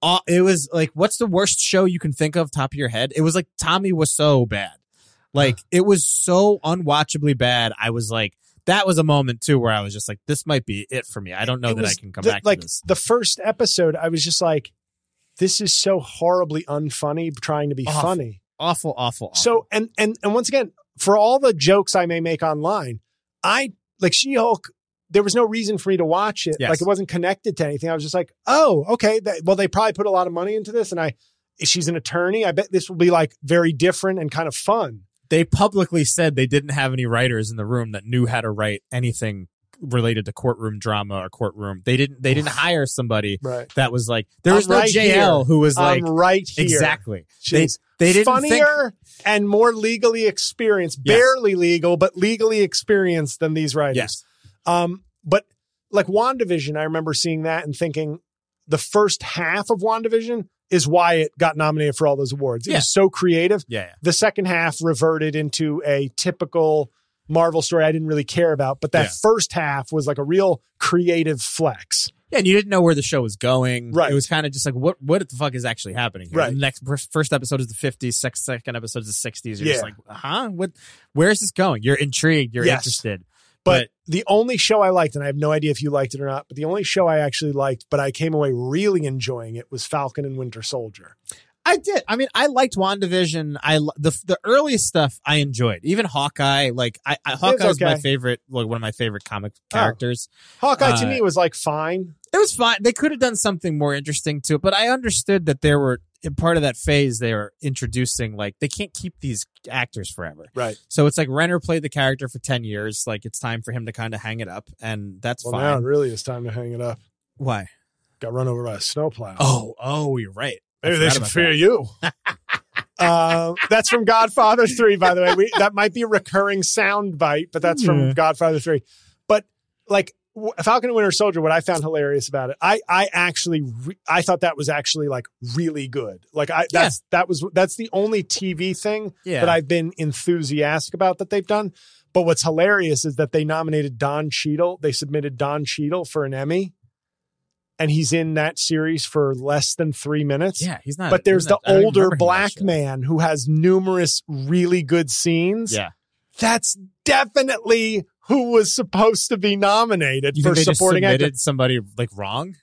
Uh, it was like, what's the worst show you can think of? Top of your head? It was like Tommy was so bad. Like it was so unwatchably bad. I was like, that was a moment too where I was just like, this might be it for me. I don't know It that I can come the- back like to this. the first episode. I was just like, this is so horribly unfunny, trying to be Awful. funny. Awful, awful. awful. So and and and once again, for all the jokes I may make online, I like She Hulk. There was no reason for me to watch it. Yes. Like it wasn't connected to anything. I was just like, oh, okay. That, well, they probably put a lot of money into this, and I. She's an attorney. I bet this will be like very different and kind of fun. they publicly said they didn't have any writers in the room that knew how to write anything related to courtroom drama or courtroom. They didn't. They didn't hire somebody Right. that was like there I'm was no right JL here. who was like I'm right here. exactly. They Jeez. they didn't think funnier and more legally experienced, Yes. barely legal, but legally experienced than these writers. yes. Um, but like WandaVision, I remember seeing that and thinking the first half of WandaVision is why it got nominated for all those awards. It Yeah. was so creative. Yeah, yeah. The second half reverted into a typical Marvel story I didn't really care about, but that Yeah. first half was like a real creative flex. Yeah, and you didn't know where the show was going. Right. It was kind of just like, what what the fuck is actually happening here? Right. The next first- first episode is the 50s, sec- second episode is the 60s. You're Yeah. just like, huh? What? Where is this going? You're intrigued. You're Yes. interested. But, the only show I liked, and I have no idea if you liked it or not, but the only show I actually liked, but I came away really enjoying it was Falcon and Winter Soldier. I did. I mean, I liked WandaVision. I the the earliest stuff I enjoyed. Even Hawkeye, like I, I Hawkeye's my okay. favorite, like one of my favorite comic Oh. characters. Hawkeye to Uh, me was like fine. It was fine. They could have done something more interesting to it, but I understood that there were in part of that phase they were introducing like they can't keep these actors forever. Right. So it's like Renner played the character for ten years. Like it's time for him to kind of hang it up, and that's Well, now fine. it really is time to hang it up. Why? Got run over by a snowplow. Oh, oh, you're right. Maybe they should fear that. you. uh, that's from Godfather 3, by the way. We, that might be a recurring sound bite, but that's from Yeah. Godfather 3. But like Falcon and Winter Soldier, what I found hilarious about it, I, I actually, re- I thought that was actually like really good. Like I, that's, that was, that's the only TV thing Yeah. that I've been enthusiastic about that they've done. But what's hilarious is that they nominated Don Cheadle. They submitted Don Cheadle for an Emmy. And he's in that series for less than three minutes yeah, he's not. but there's the not- even older remember him in that black man who has numerous really good scenes. Yeah. That's definitely who was supposed to be nominated You for they just supporting actor. submitted somebody like wrong?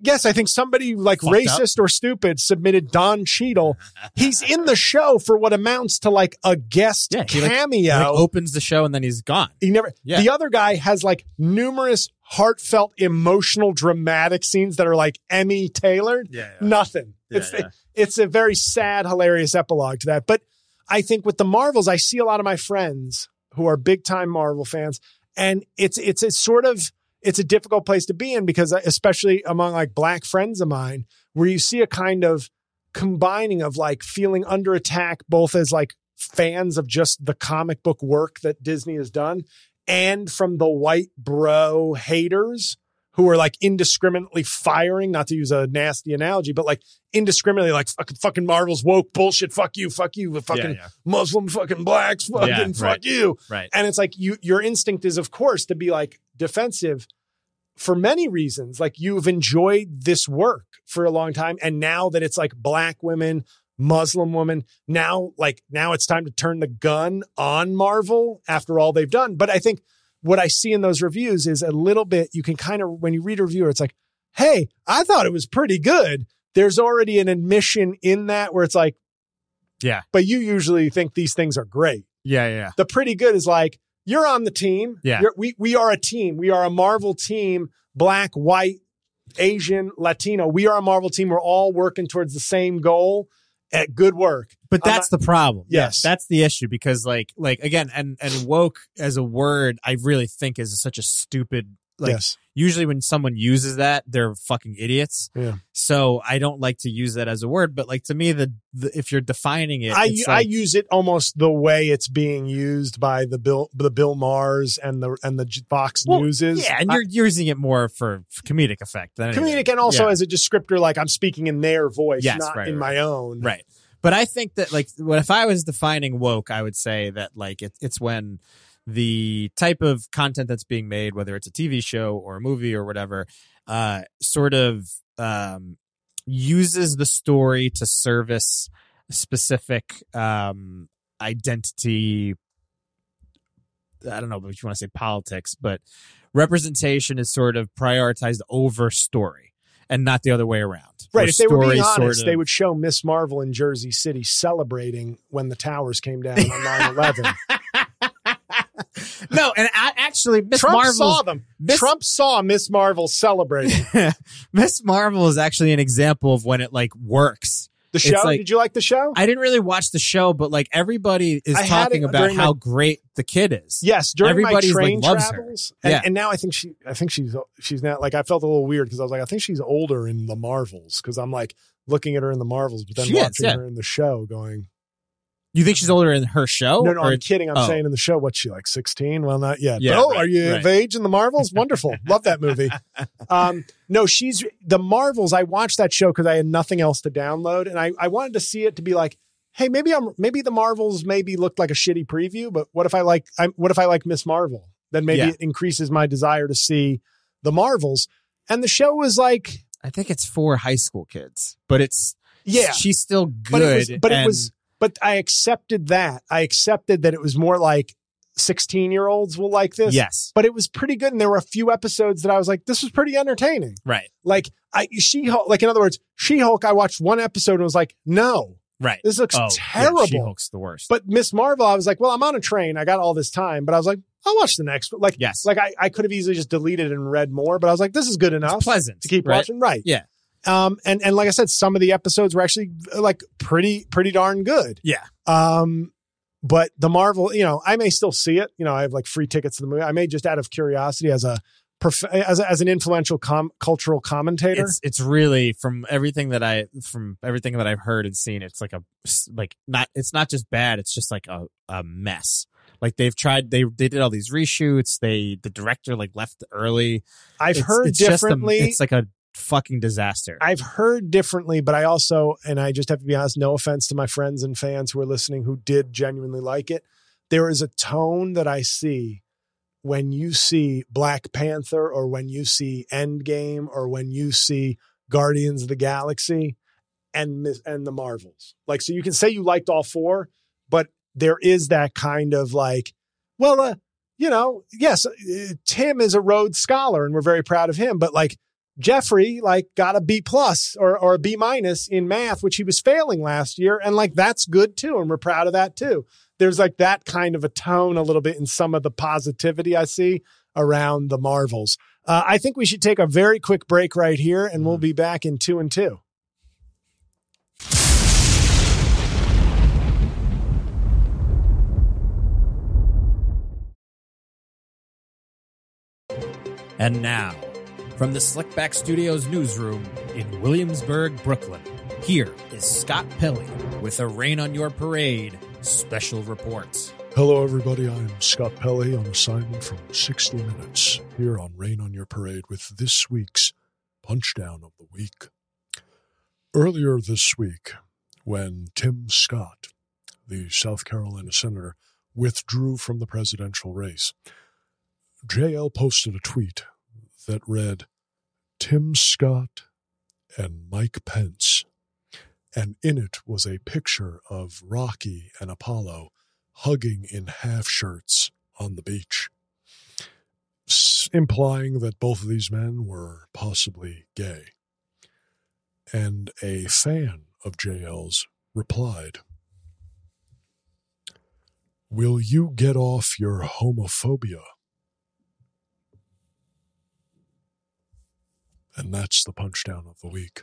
Yes, I think somebody like Fucked racist or stupid submitted Don Cheadle. He's in the show for what amounts to like a guest Yeah, he, like- cameo. He, like, opens the show and then he's gone. He never. Yeah. The other guy has like numerous heartfelt, emotional, dramatic scenes that are like Emmy tailored. Yeah, Nothing. Yeah, it's yeah. it's a very sad, hilarious epilogue to that. But I think with the Marvels, I see a lot of my friends who are big time Marvel fans, and it's it's it's sort of it's a difficult place to be in because uh, especially among like black friends of mine, where you see a kind of combining of like feeling under attack both as like fans of just the comic book work that Disney has done and from the white bro haters who are like indiscriminately firing, not to use a nasty analogy, but like indiscriminately like fucking fucking Marvel's woke bullshit, fuck you, fuck you, fucking yeah. Muslim fucking blacks, fucking Yeah, fuck right. you. Right. And it's like you your instinct is of course to be like defensive for many reasons. Like you've enjoyed this work for a long time and now that it's like black women, Muslim women, now like now it's time to turn the gun on Marvel after all they've done. But I think what I see in those reviews is a little bit you can kind of when you read a reviewer it's like, "Hey, I thought it was pretty good." There's already an admission in that where it's like, Yeah. but you usually think these things are great Yeah, yeah, yeah. the pretty good is like you're on the team. Yeah. You're- we we are a team. We are a Marvel team. Black, white, Asian, Latino. We are a Marvel team. We're all working towards the same goal. At good work. But that's the problem. Yes. that's the issue because like like again and and woke as a word I really think is such a stupid like yes. Usually when someone uses that they're fucking idiots. Yeah. So I don't like to use that as a word, but like to me the, the if you're defining it I it's I use it almost the way it's being used by the Bill the Bill Mahers and the and the Fox Well, News is. yeah, and I- you're using it more for, for comedic effect than anything. comedic and also Yeah. as a descriptor, like I'm speaking in their voice, Yes, not right, in right. my own. Right. But I think that like what if I was defining woke, I would say that like it, it's when the type of content that's being made, whether it's a TV show or a movie or whatever, uh, sort of um, uses the story to service specific um, identity. I don't know if you want to say politics, but representation is sort of prioritized over story and not the other way around. Right. If they were being story sort honest, of- they would show Miss Marvel in Jersey City celebrating when the towers came down on 9 11. No, and I, actually, Miss Trump Marvel, saw them. Miss- Trump saw Miss Marvel celebrating. Miss Marvel is actually an example of when it like works. The show? like- Did you like the show? I didn't really watch the show, but like everybody is I talking about how my- great the kid is. yes, during Everybody's, my like, train her. travels, and, Yeah. and now I think she, I think she's, she's now like I felt a little weird because I was like, I think she's older in the Marvels because I'm like looking at her in the Marvels, but then She is, watching yeah. her in the show, going, You think she's older in her show? no, no, or- I'm kidding. I'm oh. saying in the show, what's she like, 16? Well, not yet. Yeah, oh, right, are you right. of age in the Marvels? Wonderful, love that movie. Um, no, she's the Marvels. I watched that show because I had nothing else to download, and I, I wanted to see it to be like, hey, maybe I'm maybe the Marvels maybe looked like a shitty preview, but what if I like I what if I like Miss Marvel? Then maybe Yeah. it increases my desire to see the Marvels. And the show was like, I think it's for high school kids, but it's yeah, she's still good. but it was but it was but I accepted that. I accepted that it was more like 16 year olds will like this. yes, But it was pretty good. And there were a few episodes that I was like, this was pretty entertaining. right, Like I She Hulk, like in other words, She Hulk, I watched one episode and was like, no, right. this looks Oh, terrible. Yeah, She-Hulk's the worst. but Miss Marvel, I was like, well, I'm on a train. I got all this time, but I was like, I'll watch the next. one. Like, yes, like I, I could have easily just deleted and read more, but I was like, this is good enough it's pleasant to keep right? watching. Right. Yeah. Um, and, and like I said, some of the episodes were actually like pretty, pretty darn good. Yeah. Um, but the Marvel, you know, I may still see it. You know, I have like free tickets to the movie. I may just out of curiosity as a, prof- as, as an influential com- cultural commentator. it's it's really from everything that I from everything that I've heard and seen. It's like a like not it's not just bad. It's just like a a mess. Like they've tried they they did all these reshoots. They the director like left early. I've It's- heard it's just a- differently. it's like a fucking disaster. I've heard differently, but I also, and I just have to be honest, no offense to my friends and fans who are listening who did genuinely like it. There is a tone that I see when you see Black Panther or when you see Endgame or when you see Guardians of the Galaxy and and the Marvels. Like so you can say you liked all four, but there is that kind of like, well, uh, you know, yes, uh, Tim is a Rhodes scholar and we're very proud of him, but like Jeffrey like got a B plus or, or a B minus in math, which he was failing last year. And like that's good too. And we're proud of that too. There's like that kind of a tone a little bit in some of the positivity I see around the Marvels. Uh, I think we should take a very quick break right here and we'll be back in two and two. And now, from the Slickback Studios newsroom in Williamsburg, Brooklyn, here is Scott Pelley with a Rain on Your Parade special reports. Hello, everybody. I'm Scott Pelley on assignment from 60 Minutes here on Rain on Your Parade with this week's Punchdown of the Week. Earlier this week, when Tim Scott, the South Carolina senator, withdrew from the presidential race, JL posted a tweet that read, Tim Scott and Mike Pence. And in it was a picture of Rocky and Apollo hugging in half shirts on the beach, implying that both of these men were possibly gay. And a fan of JL's replied, Will you get off your homophobia? And that's the punchdown of the week.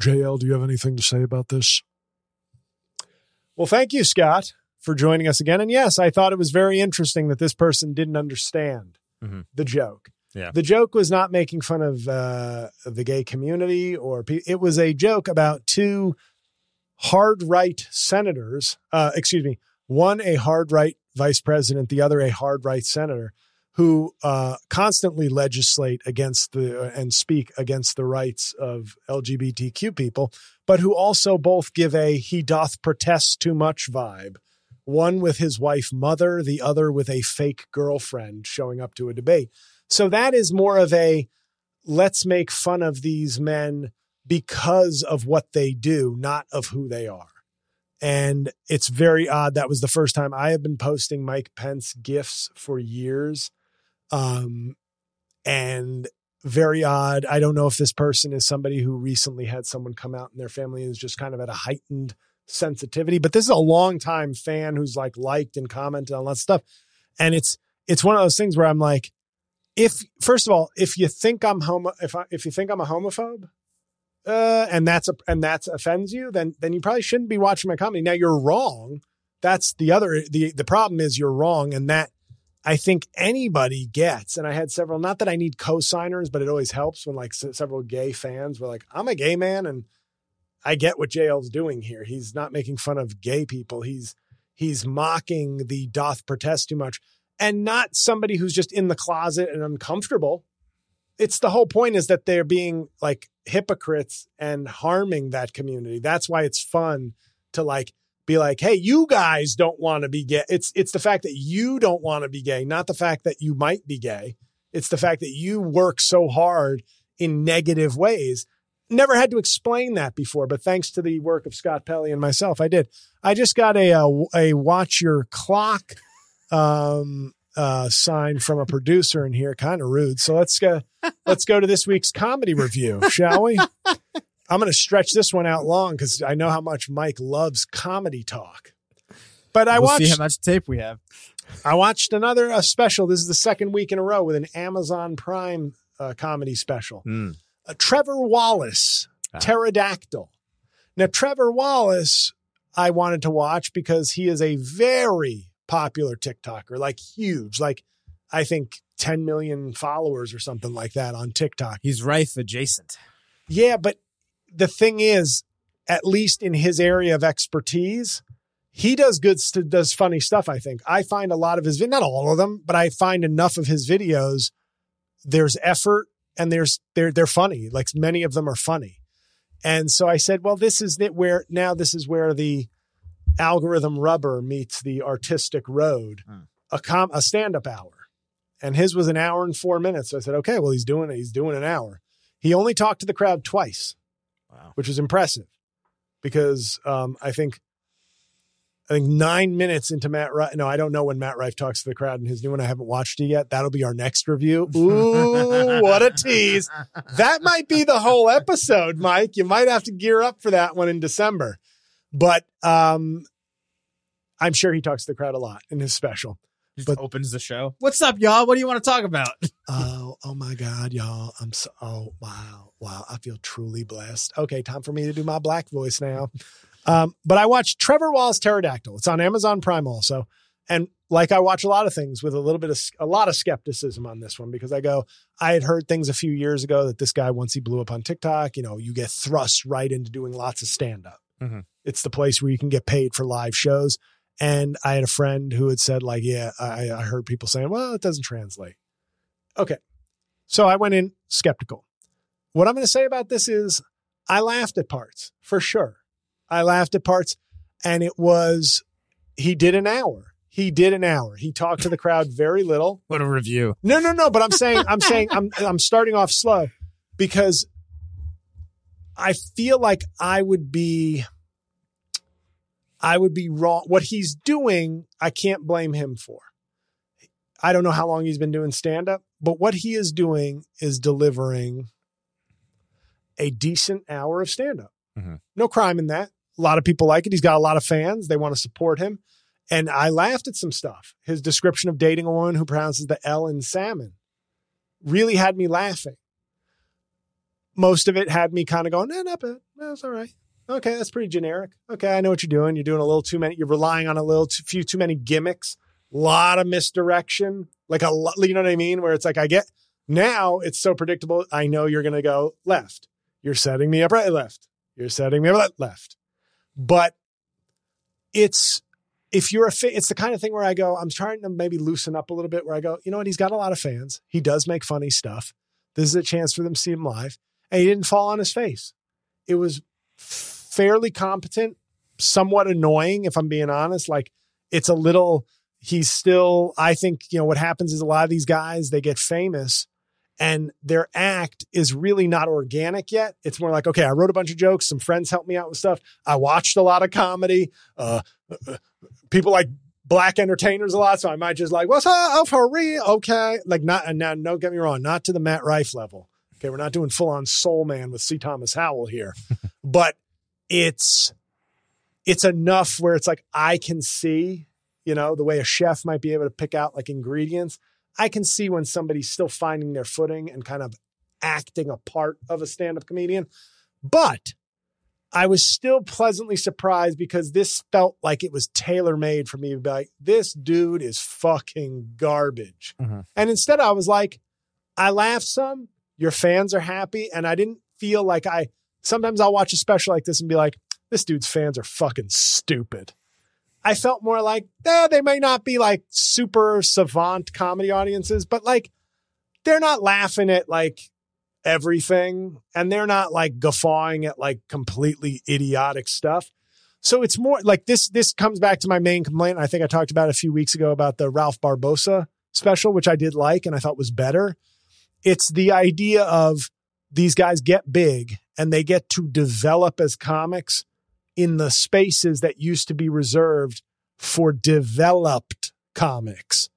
JL, do you have anything to say about this? Well, thank you, Scott, for joining us again. And yes, I thought it was very interesting that this person didn't understand Mhm. the joke. Yeah. The joke was not making fun of uh, the gay community, or pe- it was a joke about two hard right senators. Uh, excuse me, one a hard right vice president, the other a hard right senator, who uh, constantly legislate against the and speak against the rights of LGBTQ people, but who also both give a he doth protest too much vibe. One with his wife mother, the other with a fake girlfriend showing up to a debate. So that is more of a let's make fun of these men because of what they do, not of who they are. And it's very odd. That was the first time I have been posting Mike Pence gifts for years. Um, and very odd. I don't know if this person is somebody who recently had someone come out in their family and is just kind of at a heightened sensitivity, but this is a long time fan who's like liked and commented on that stuff. And it's, it's one of those things where I'm like, if first of all, if you think I'm homo, if I, if you think I'm a homophobe, uh, and that's a, and that's offends you, then then you probably shouldn't be watching my comedy. Now you're wrong. That's the other the the problem is you're wrong, and that I think anybody gets. And I had several. Not that I need co-signers, but it always helps when like s- several gay fans were like, "I'm a gay man," and I get what JL's doing here. He's not making fun of gay people. He's he's mocking the doth protest too much, and not somebody who's just in the closet and uncomfortable it's the whole point is that they're being like hypocrites and harming that community. That's why it's fun to like be like, hey, you guys don't want to be gay. It's it's the fact that you don't want to be gay, not the fact that you might be gay. It's the fact that you work so hard in negative ways. Never had to explain that before, but thanks to the work of Scott Pelley and myself, I did. I just got a a, a watch your clock um uh sign from a producer in here kind of rude so let's go let's go to this week's comedy review shall we i'm going to stretch this one out long because i know how much mike loves comedy talk but i we'll watched see how much tape we have. i watched another uh, special this is the second week in a row with an amazon prime uh, comedy special Hmm. uh, Trevor Wallace, Ah. Pterodactyl. Now, Trevor Wallace, I wanted to watch because he is a very popular TikToker, like huge, like I think 10 million followers or something like that on TikTok. He's Rife adjacent. Yeah, but the thing is, at least in his area of expertise, he does good, st- does funny stuff. I think I find a lot of his, vid- not all of them, but I find enough of his videos. There's effort and there's they're they're funny. Like many of them are funny, and so I said, well, this is it. Where now this is where the algorithm rubber meets the artistic road. Hmm. A com a stand up hour, and his was an hour and four minutes. So I said, okay, well he's doing it. He's doing an hour. He only talked to the crowd twice, Wow. which was impressive because um, I think I think nine minutes into Matt Rife. No, I don't know when Matt Rife talks to the crowd in his new one. I haven't watched it yet. That'll be our next review. Ooh, what a tease. That might be the whole episode, Mike. You might have to gear up for that one in December. But um, I'm sure he talks to the crowd a lot in his special. Just But- opens the show. What's up, y'all? What do you want to talk about? Oh, oh my God, y'all. I'm so, oh, wow. Wow. I feel truly blessed. Okay, time for me to do my black voice now. Um, but I watched Trevor Wallace Pterodactyl. It's on Amazon Prime also. And like I watch a lot of things with a little bit of a lot of skepticism on this one because I go, I had heard things a few years ago that this guy, once he blew up on TikTok, you know, you get thrust right into doing lots of stand up. Mhm. It's the place where you can get paid for live shows. And I had a friend who had said, like, yeah, I, I heard people saying, well, it doesn't translate. Okay. So I went in skeptical. What I'm going to say about this is I laughed at parts for sure. I laughed at parts and it was, he did an hour. He did an hour. He talked to the crowd very little. What a review. No, no, no. But I'm saying, I'm saying, I'm, I'm starting off slow because I feel like I would be, I would be wrong. What he's doing, I can't blame him for. I don't know how long he's been doing stand up, but what he is doing is delivering a decent hour of stand up. Mhm. No crime in that. A lot of people like it. He's got a lot of fans. They want to support him. And I laughed at some stuff. His description of dating a woman who pronounces the L in salmon really had me laughing. Most of it had me kind of going, eh, not bad. That's all right. Okay, that's pretty generic. Okay, I know what you're doing. You're doing a little too many. You're relying on a little too few too many gimmicks. A lot of misdirection. Like a lot, you know what I mean? Where it's like I get now it's so predictable. I know you're going to go left. You're setting me up right left. You're setting me up left. But it's if you're a it's the kind of thing where I go, I'm trying to maybe loosen up a little bit. Where I go, you know what? He's got a lot of fans. He does make funny stuff. This is a chance for them to see him live, and he didn't fall on his face. It was fairly competent, somewhat annoying, if I'm being honest. Like it's a little. He's still. I think you know what happens is a lot of these guys they get famous. And their act is really not organic yet. It's more like, okay, I wrote a bunch of jokes. Some friends helped me out with stuff. I watched a lot of comedy. Uh, people like black entertainers a lot, so I might just like, what's up oh, for real? Okay, like not and now. Don't get me wrong, not to the Matt Rife level. Okay, we're not doing full on Soul Man with C. Thomas Howell here, but it's it's enough where it's like I can see, you know, the way a chef might be able to pick out like ingredients. I can see when somebody's still finding their footing and kind of acting a part of a stand up comedian, but I was still pleasantly surprised because this felt like it was tailor made for me to be like, this dude is fucking garbage. Mhm. And instead, I was like, I laughed some, your fans are happy. And I didn't feel like I, sometimes I'll watch a special like this and be like, this dude's fans are fucking stupid. I felt more like, eh, they may not be like super savant comedy audiences, but like, they're not laughing at like everything and they're not like guffawing at like completely idiotic stuff. So it's more like this this comes back to my main complaint. I think I talked about a few weeks ago about the Ralph Barbosa special, which I did like and I thought was better. It's the idea of these guys get big and they get to develop as comics in the spaces that used to be reserved for developed comics.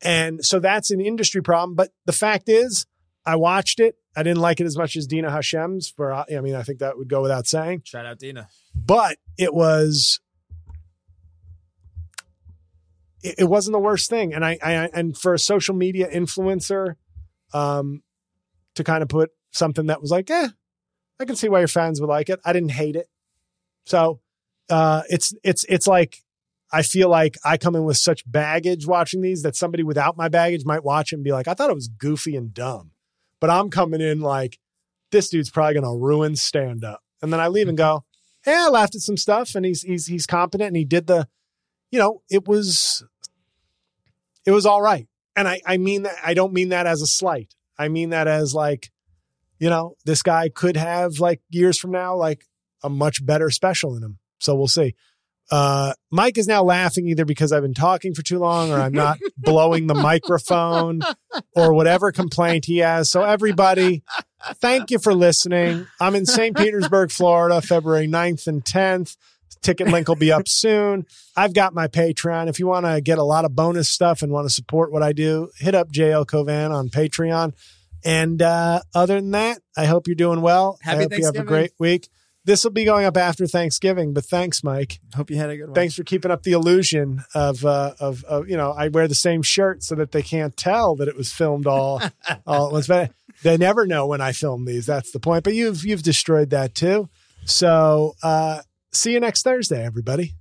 And so that's an industry problem. But the fact is, I watched it. I didn't like it as much as Dina Hashem's. For I mean, I think that would go without saying. Shout out Dina. But it was, it, wasn't the worst thing. And I, I, and for a social media influencer, um, to kind of put something that was like, eh, I can see why your fans would like it. I didn't hate it. So, uh, it's, it's, it's like, I feel like I come in with such baggage watching these that somebody without my baggage might watch it and be like, I thought it was goofy and dumb. But I'm coming in like, this dude's probably to ruin stand up. And then I leave and go, hey, I laughed at some stuff and he's, he's, he's competent and he did the, you know, it was, it was all right. And I, I mean that, I don't mean that as a slight. I mean that as like, you know, this guy could have like years from now, like a much better special in him. So we'll see. Uh, Mike is now laughing either because I've been talking for too long or I'm not blowing the microphone or whatever complaint he has. So everybody, thank you for listening. I'm in St. Petersburg, Florida, February 9th and 10th. Ticket link will be up soon. I've got my Patreon. If you want to get a lot of bonus stuff and want to support what I do, hit up JL Cauvin on Patreon. And uh, other than that, I hope you're doing well. Happy I hope you have a great week. This will be going up after Thanksgiving, but thanks, Mike. Hope you had a good one. Thanks for keeping up the illusion of, uh, of, of, you know, I wear the same shirt so that they can't tell that it was filmed all, all at once. But they never know when I film these. That's the point. But you've, you've destroyed that too. So, uh, see you next Thursday, everybody.